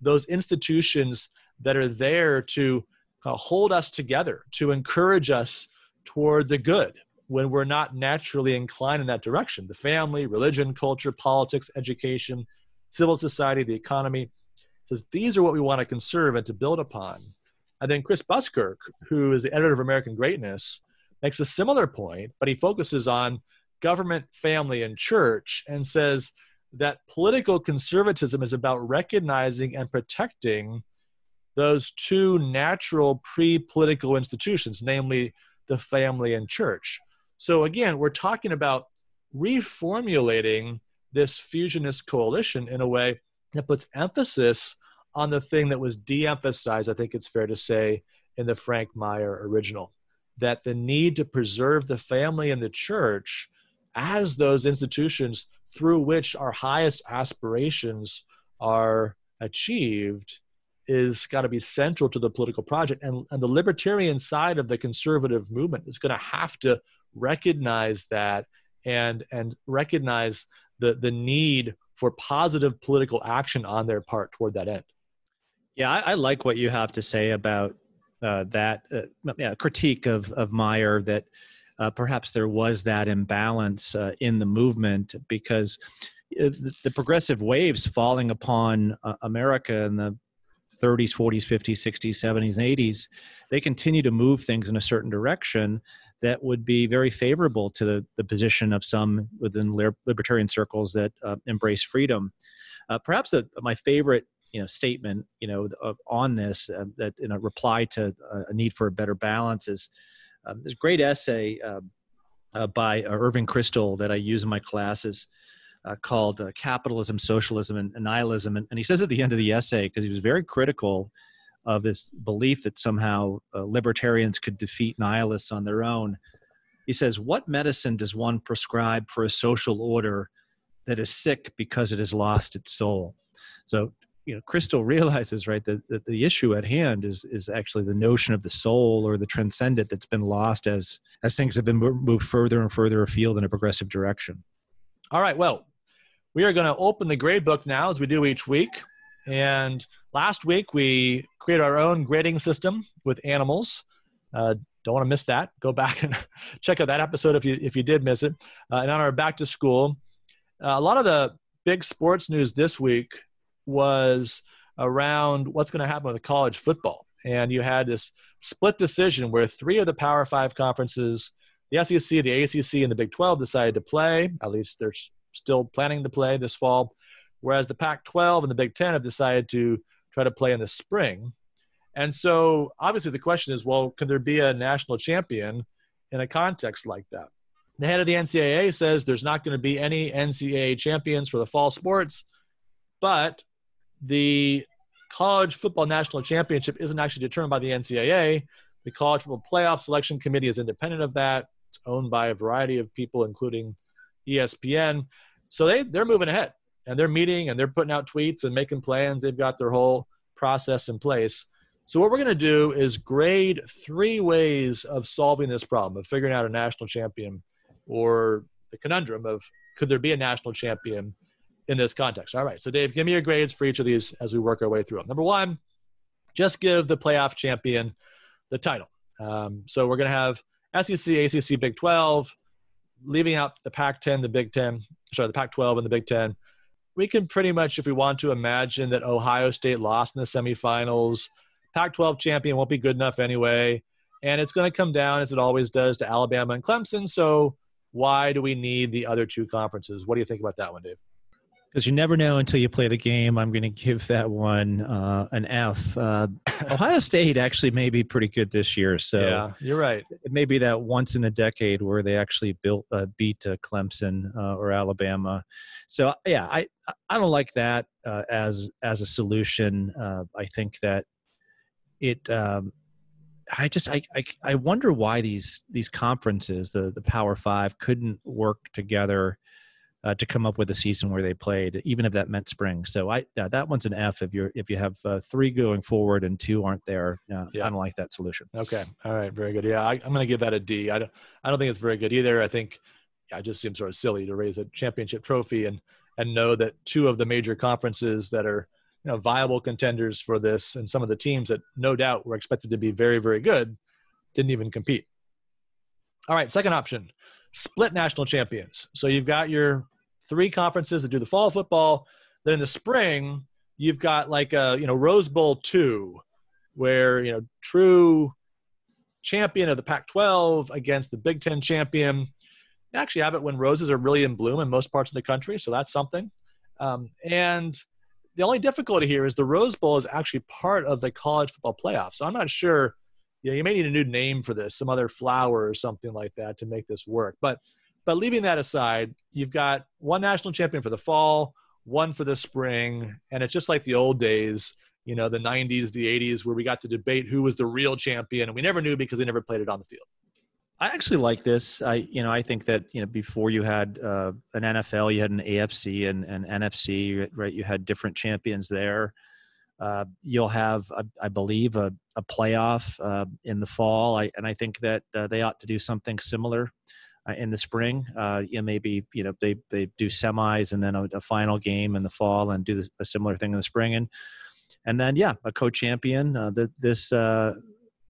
S1: those institutions that are there to uh, hold us together, to encourage us toward the good when we're not naturally inclined in that direction. The family, religion, culture, politics, education, civil society, the economy. Says these are what we want to conserve and to build upon. And then Chris Buskirk, who is the editor of American Greatness, makes a similar point, but he focuses on government, family, and church and says that political conservatism is about recognizing and protecting those two natural pre political institutions, namely the family and church. So, again, we're talking about reformulating this fusionist coalition in a way that puts emphasis on the thing that was de emphasized, I think it's fair to say, in the Frank Meyer original that the need to preserve the family and the church as those institutions through which our highest aspirations are achieved is got to be central to the political project. And, and the libertarian side of the conservative movement is going to have to recognize that and, and recognize the, the need for positive political action on their part toward that end.
S2: Yeah, I, I like what you have to say about uh, that uh, yeah, critique of, of Meyer that uh, perhaps there was that imbalance uh, in the movement because uh, the, the progressive waves falling upon uh, America in the 30s, 40s, 50s, 60s, 70s, and 80s, they continue to move things in a certain direction that would be very favorable to the, the position of some within libertarian circles that uh, embrace freedom. Uh, perhaps the, my favorite you know statement you know on this uh, that in a reply to a need for a better balance is um, a great essay um, uh, by uh, Irving Kristol that I use in my classes uh, called uh, Capitalism, Socialism, and, and Nihilism. And, and, he says at the end of the essay, because he was very critical of this belief that somehow uh, libertarians could defeat nihilists on their own, he says, What medicine does one prescribe for a social order that is sick because it has lost its soul? So you know Kristol realizes right that, that the issue at hand is is actually the notion of the soul or the transcendent that's been lost as as things have been moved further and further afield in a progressive direction.
S1: All right well we are going to open the grade book now as we do each week and last week we created our own grading system with animals uh, don't want to miss that go back and check out that episode if you if you did miss it uh, and on our back to school uh, a lot of the big sports news this week was around what's going to happen with college football. And you had this split decision where three of the Power Five conferences, the SEC, the ACC, and the Big 12, decided to play. At least they're still planning to play this fall. Whereas the Pac 12 and the Big 10 have decided to try to play in the spring. And so obviously the question is well, can there be a national champion in a context like that? The head of the NCAA says there's not going to be any NCAA champions for the fall sports, but the college football national championship isn't actually determined by the NCAA. The college football playoff selection committee is independent of that. It's owned by a variety of people, including ESPN. So they they're moving ahead and they're meeting and they're putting out tweets and making plans. They've got their whole process in place. So what we're going to do is grade three ways of solving this problem of figuring out a national champion or the conundrum of could there be a national champion in this context. All right. So, Dave, give me your grades for each of these as we work our way through them. Number one, just give the playoff champion the title. Um, so, we're going to have SEC, ACC, Big 12, leaving out the Pac 10, the Big 10, sorry, the Pac 12 and the Big 10. We can pretty much, if we want to, imagine that Ohio State lost in the semifinals. Pac 12 champion won't be good enough anyway. And it's going to come down, as it always does, to Alabama and Clemson. So, why do we need the other two conferences? What do you think about that one, Dave?
S2: Because you never know until you play the game. I'm going to give that one uh, an F. Uh, Ohio State actually may be pretty good this year, so
S1: yeah, you're right.
S2: It may be that once in a decade where they actually built uh, beat uh, Clemson uh, or Alabama. So yeah, I I don't like that uh, as as a solution. I think that it. Um, I just I, I I wonder why these these conferences, the the Power Five, couldn't work together uh, to come up with a season where they played, even if that meant spring. So I uh, that one's an F if you're if you have uh, three going forward and two aren't there. yeah. I don't like that solution.
S1: Okay, all right, very good. Yeah, I, am going to give that a D. I don't I don't think it's very good either. I think yeah, it just seems sort of silly to raise a championship trophy and and know that two of the major conferences that are you know viable contenders for this and some of the teams that no doubt were expected to be very very good didn't even compete. All right, second option split national champions. So you've got your three conferences that do the fall football. Then in the spring, you've got like a you know Rose Bowl two, where you know true champion of the Pac-12 against the Big Ten champion. You actually have it when roses are really in bloom in most parts of the country, so that's something. Um, and the only difficulty here is the Rose Bowl is actually part of the college football playoff. So I'm not sure you know, you may need a new name for this, some other flower or something like that to make this work. But but leaving that aside, you've got one national champion for the fall, one for the spring, and it's just like the old days, you know, the 90s, the 80s, where we got to debate who was the real champion, and we never knew because they never played it on the field.
S2: I actually like this. I, you know, I think that you know before you had uh, an NFL, you had an AFC and an NFC, right? You had different champions there. Uh, you'll have, I, I believe, a, a playoff uh, in the fall, I, and I think that uh, they ought to do something similar uh, in the spring. Uh, you maybe you know they they do semis and then a, a final game in the fall, and do this, a similar thing in the spring, and and then yeah, a co-champion. Uh, the, this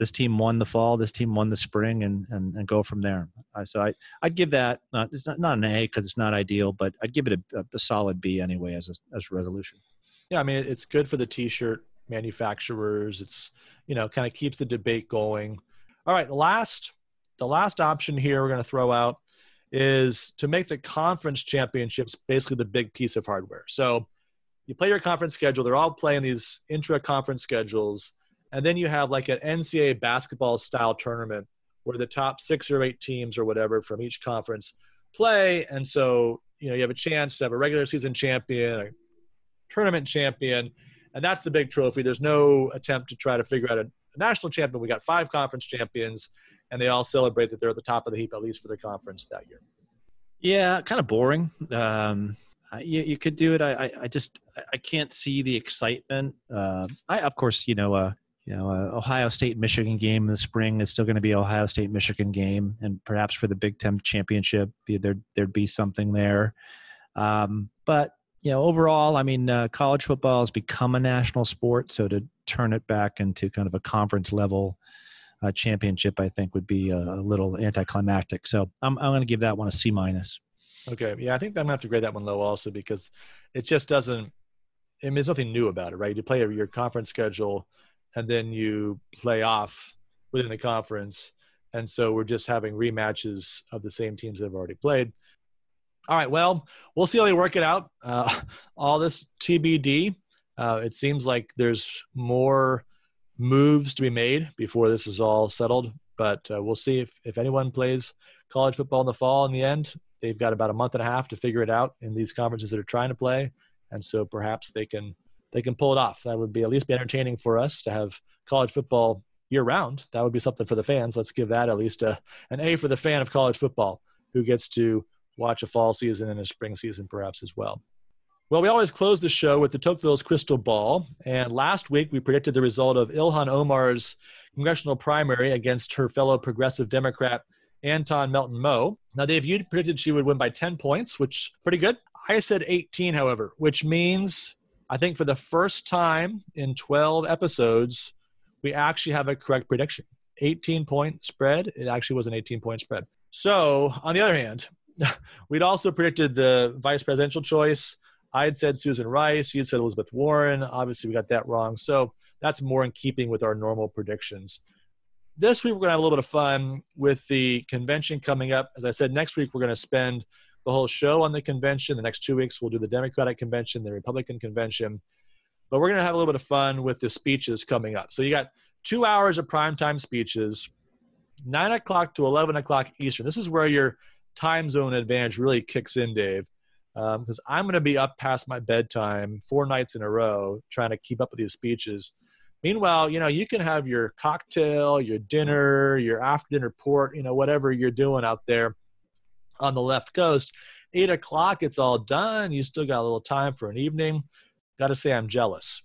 S2: this team won the fall, this team won the spring, and and, and go from there. so I I'd give that it's not not an A because it's not ideal, but I'd give it a, a solid B anyway as a, as a resolution
S1: yeah, I mean, it's good for the t-shirt manufacturers. It's, you know, kind of keeps the debate going. All right, the last the last option here we're going to throw out is to make the conference championships basically the big piece of hardware. So you play your conference schedule. They're all playing these intra-conference schedules, and then you have like an NCAA basketball style tournament where the top six or eight teams or whatever from each conference play, and so you know you have a chance to have a regular season champion, tournament champion, and that's the big trophy. There's no attempt to try to figure out a, national champion. We got five conference champions, and they all celebrate that they're at the top of the heap at least for their conference that year.
S2: Yeah, kind of boring. Um, you, you could do it. I, I, I, just I can't see the excitement. Uh, I of course you know uh, you know uh, Ohio State Michigan game in the spring is still going to be Ohio State Michigan game, and perhaps for the Big Ten championship there there'd be something there. Um, but you know overall, I mean uh, college football has become a national sport, so to turn it back into kind of a conference level. Uh, championship, I think, would be a, little anticlimactic. So I'm, I'm going to give that one a C minus.
S1: Okay. Yeah, I think I'm gonna have to grade that one low also because it just doesn't. I mean, there's nothing new about it, right? You play your conference schedule, and then you play off within the conference, and so we're just having rematches of the same teams that have already played. All right. Well, we'll see how they work it out. Uh, all this TBD. Uh, it seems like there's more moves to be made before this is all settled, but uh, we'll see if if anyone plays college football in the fall in the end they've got about a month and a half to figure it out in these conferences that are trying to play, and so perhaps they can they can pull it off. That would be at least be entertaining for us to have college football year round. That would be something for the fans. Let's give that at least a, an A for the fan of college football who gets to watch a fall season and a spring season perhaps as well. Well, we always close the show with the Tocqueville's crystal ball. And last week we predicted the result of Ilhan Omar's congressional primary against her fellow progressive Democrat Antone Melton-Meaux. Now, Dave, you predicted she would win by 10 points, which pretty good. I said 18, however, which means I think for the first time in 12 episodes, we actually have a correct prediction. 18 point spread. It actually was an 18 point spread. So, on the other hand, we'd also predicted the vice presidential choice. I had said Susan Rice. You had said Elizabeth Warren. Obviously, we got that wrong. So, that's more in keeping with our normal predictions this week we're going to have a little bit of fun with the convention coming up. As I said, next week we're going to spend the whole show on the convention. The next two weeks we'll do the Democratic convention, the Republican convention. But we're going to have a little bit of fun with the speeches coming up. So you got two hours of primetime speeches, nine o'clock to 11 o'clock Eastern. This is where your time zone advantage really kicks in, Dave, because um, I'm going to be up past my bedtime four nights in a row trying to keep up with these speeches. Meanwhile, you know, you can have your cocktail, your dinner, your after dinner port, you know, whatever you're doing out there on the left coast. Eight o'clock, it's all done. You still got a little time for an evening. Got to say, I'm jealous.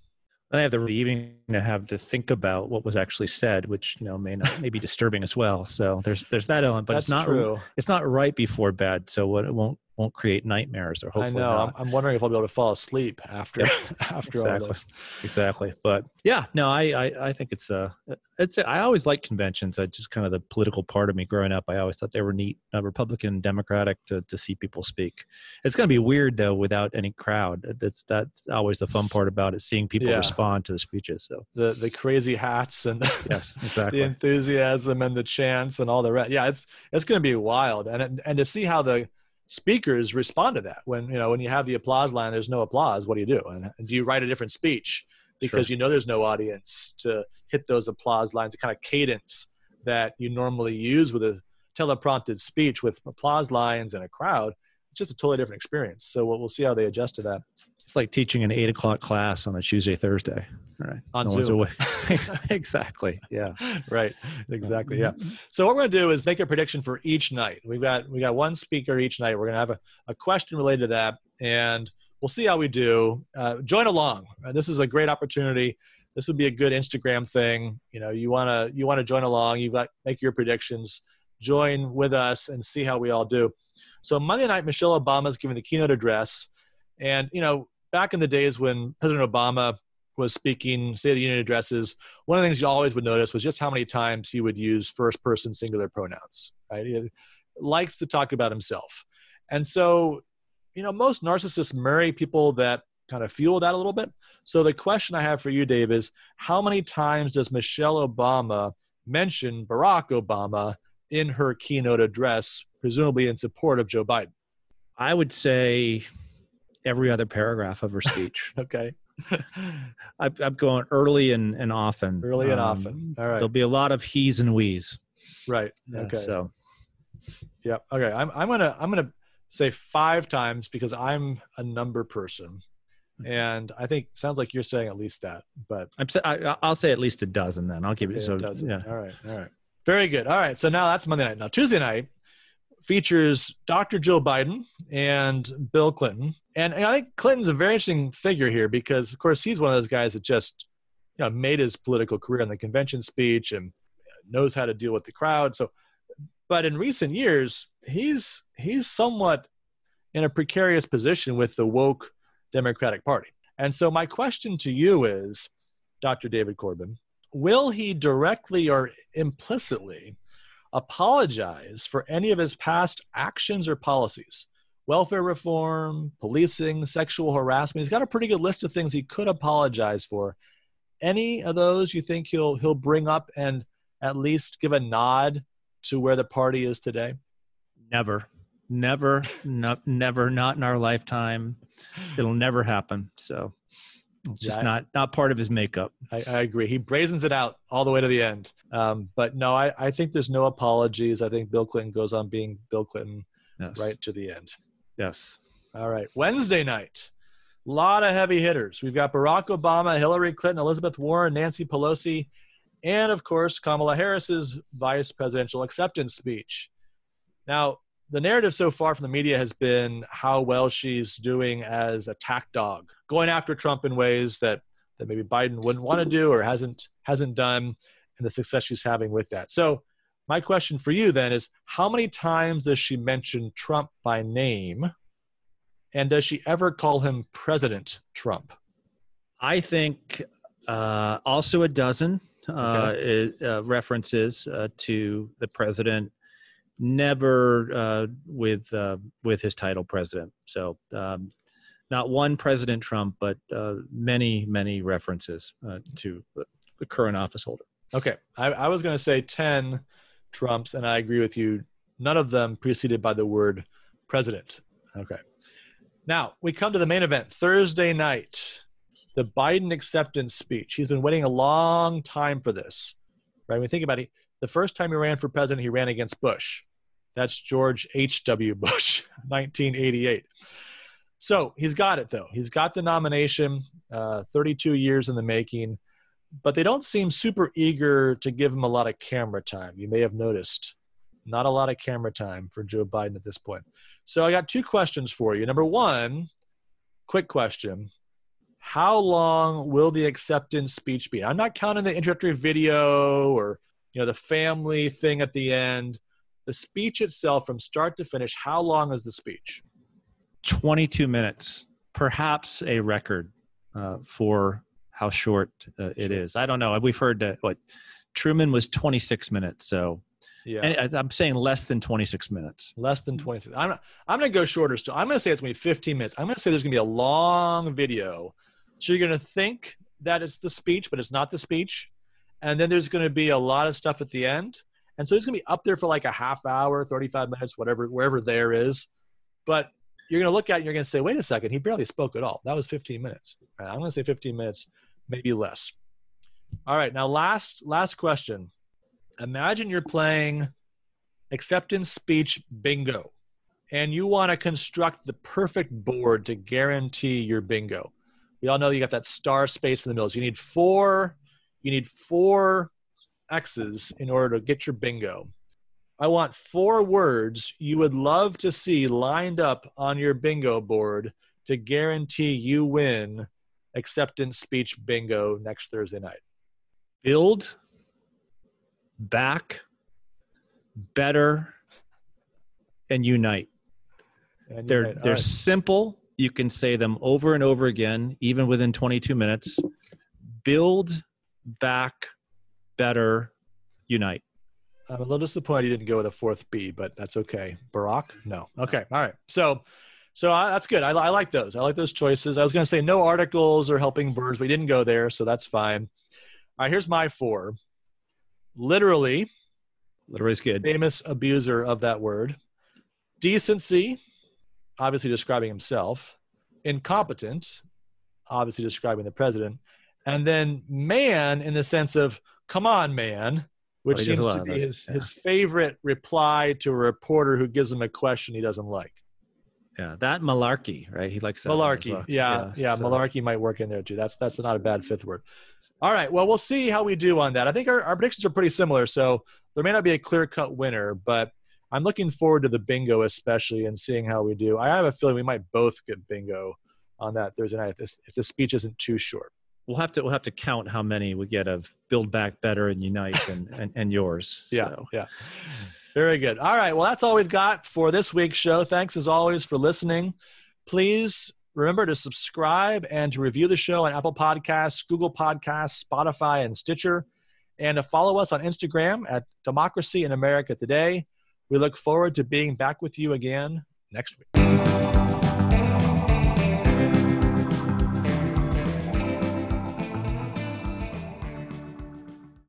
S2: Then I have the evening to have to think about what was actually said, which you know may not may be disturbing as well. So there's there's that element, but
S1: That's
S2: it's not
S1: true.
S2: it's not right before bed, so what it won't won't create nightmares or hopefully
S1: I know.
S2: not.
S1: I'm, wondering if I'll be able to fall asleep after after
S2: exactly.
S1: all this.
S2: Exactly. But yeah, no, I, I, I think it's uh it's I always like conventions. I just kind of the political part of me growing up. I always thought they were neat, uh, Republican, Democratic, to to see people speak. It's going to be weird though without any crowd. That's that's always the fun part about it, seeing people
S1: Yeah.
S2: respond to the speeches. So
S1: The the crazy hats and
S2: yes, exactly.
S1: the enthusiasm and the chants and all the rest. Yeah, it's it's going to be wild, and and to see how the speakers respond to that when you know when you have the applause line, there's no applause. What do you do? And do you write a different speech because you know there's no audience to hit those applause lines, the kind of cadence that you normally use with a teleprompted speech with applause lines and a crowd? It's just a totally different experience. So we'll, we'll see how they adjust to that.
S2: It's like teaching an eight o'clock class on a Tuesday, Thursday. All right.
S1: On
S2: one's
S1: Zoom.
S2: away. exactly. Yeah.
S1: right exactly yeah so what we're going to do is make a prediction for each night we've got we got one speaker each night we're going to have a, a question related to that and we'll see how we do uh, join along Uh, this is a great opportunity this would be a good instagram thing you know you want to you want to join along You've got make your predictions join with us and see how we all do so monday night michelle obama is giving the keynote address. And you know back in the days when president obama was speaking state of the union addresses one of the things you always would notice was just how many times he would use first person singular pronouns right? He likes to talk about himself. And so you know most narcissists marry people that kind of fuel that a little bit. So the question i have for you dave is how many times does michelle obama mention barack obama in her keynote address presumably in support of joe biden
S2: I would say every other paragraph of her speech.
S1: okay.
S2: I, I'm going early and, and often.
S1: Early and um, often. All right.
S2: There'll be a lot of he's and we's.
S1: Right. Okay. So. Yeah. Okay. I'm I'm gonna I'm gonna say five times because I'm a number person, mm-hmm. and I think sounds like you're saying at least that. But
S2: I'm I, I'll say at least a dozen. Then I'll give okay, you so.
S1: Dozen. Yeah. All right. All right. Very good. All right. So now that's Monday night. Now Tuesday night features Dr. Jill Biden and Bill Clinton. And, and, I think Clinton's a very interesting figure here because, of course, he's one of those guys that just you know made his political career in the convention speech and knows how to deal with the crowd. So, but in recent years, he's he's somewhat in a precarious position with the woke Democratic Party. And so, my question to you is, Dr. David Corbin, will he directly or implicitly apologize for any of his past actions or policies welfare reform, policing, sexual harassment. He's got a pretty good list of things he could apologize for. Any of those you think he'll he'll bring up and at least give a nod to where the party is today?
S2: Never. Never, no, never, not in our lifetime. It'll never happen. So it's just yeah, not not part of his makeup.
S1: I, I, agree. He brazens it out all the way to the end. Um, but no, I, I think there's no apologies. I think Bill Clinton goes on being Bill Clinton yes. right to the end.
S2: Yes.
S1: All right. Wednesday night, a lot of heavy hitters. We've got Barack Obama, Hillary Clinton, Elizabeth Warren, Nancy Pelosi, and of course Kamala Harris's vice presidential acceptance speech. Now, the narrative so far from the media has been how well she's doing as a tack dog, going after Trump in ways that that maybe Biden wouldn't want to do or hasn't hasn't done, and the success she's having with that. So, my question for you then is: How many times does she mention Trump by name, and does she ever call him President Trump?
S2: I think uh, also a dozen uh, okay. uh, references uh, to the president never uh, with uh, with his title president. So um, not one President Trump, but uh, many many references uh, to the current office holder.
S1: Okay, I, I was going to say ten Trumps, and I agree with you. None of them preceded by the word president. Okay. Now we come to the main event Thursday night, the Biden acceptance speech. He's been waiting a long time for this, right? We think about it, the first time he ran for president, he ran against Bush. That's George H.W. Bush, 1988. So he's got it, though. He's got the nomination, uh, 32 years in the making, but they don't seem super eager to give him a lot of camera time. You may have noticed not a lot of camera time for Joe Biden at this point. So I got two questions for you. Number one, quick question How long will the acceptance speech be? I'm not counting the introductory video or you know the family thing at the end. The speech itself from start to finish how long is the speech?
S2: 22 minutes perhaps a record uh, for how short uh, it sure. is. i don't know. We've heard that what truman was 26 minutes so. Yeah. I'm saying less than 26 minutes.
S1: Less than 26 i'm, not, I'm gonna go shorter still. I'm gonna say it's gonna be 15 minutes. I'm gonna say there's gonna be a long video. So you're gonna think that it's the speech but it's not the speech and then there's gonna be a lot of stuff at the end and so he's going to be up there for like a half hour, 35 minutes, whatever, wherever there is. But you're going to look at it and you're going to say, wait a second, he barely spoke at all. That was 15 minutes. Right, I'm going to say 15 minutes, maybe less. All right. Now, last, last question. Imagine you're playing acceptance speech bingo and you want to construct the perfect board to guarantee your bingo. We all know you got that star space in the middle. So you need four, you need four X's in order to get your bingo. I want four words you would love to see lined up on your bingo board to guarantee you win acceptance speech bingo next Thursday night.
S2: Build, back, better, and unite. And they're unite. they're right. simple. You can say them over and over again, even within 22 minutes. Build, back, better, unite.
S1: I'm a little disappointed you didn't go with a fourth B, but that's okay. Barack? No. Okay. All right. So, so I, that's good. I, I, like those. I like those choices. I was going to say no articles or helping birds. We didn't go there, so that's fine. All right. Here's my four. Literally.
S2: Literally is good.
S1: Famous abuser of that word. Decency, obviously describing himself. incompetent, obviously describing the president, and then man in the sense of come on, man, which oh, seems to be his, yeah. his favorite reply to a reporter who gives him a question he doesn't like.
S3: Yeah, that malarkey, right? He likes that.
S1: Malarkey. Well. Yeah, yeah, yeah so. malarkey might work in there too. That's that's not a bad fifth word. All right. Well, we'll see how we do on that. I think our, our predictions are pretty similar, so there may not be a clear cut winner, but I'm looking forward to the bingo, especially, and seeing how we do. I have a feeling we might both get bingo on that Thursday night if this if the speech isn't too short.
S3: We'll have to we'll have to count how many we get of Build Back Better and Unite and and, and yours.
S1: So. Yeah. Yeah. Very good. All right. Well, that's all we've got for this week's show. Thanks as always for listening. Please remember to subscribe and to review the show on Apple Podcasts, Google Podcasts, Spotify, and Stitcher, and to follow us on Instagram at Democracy in America Today. We look forward to being back with you again next week.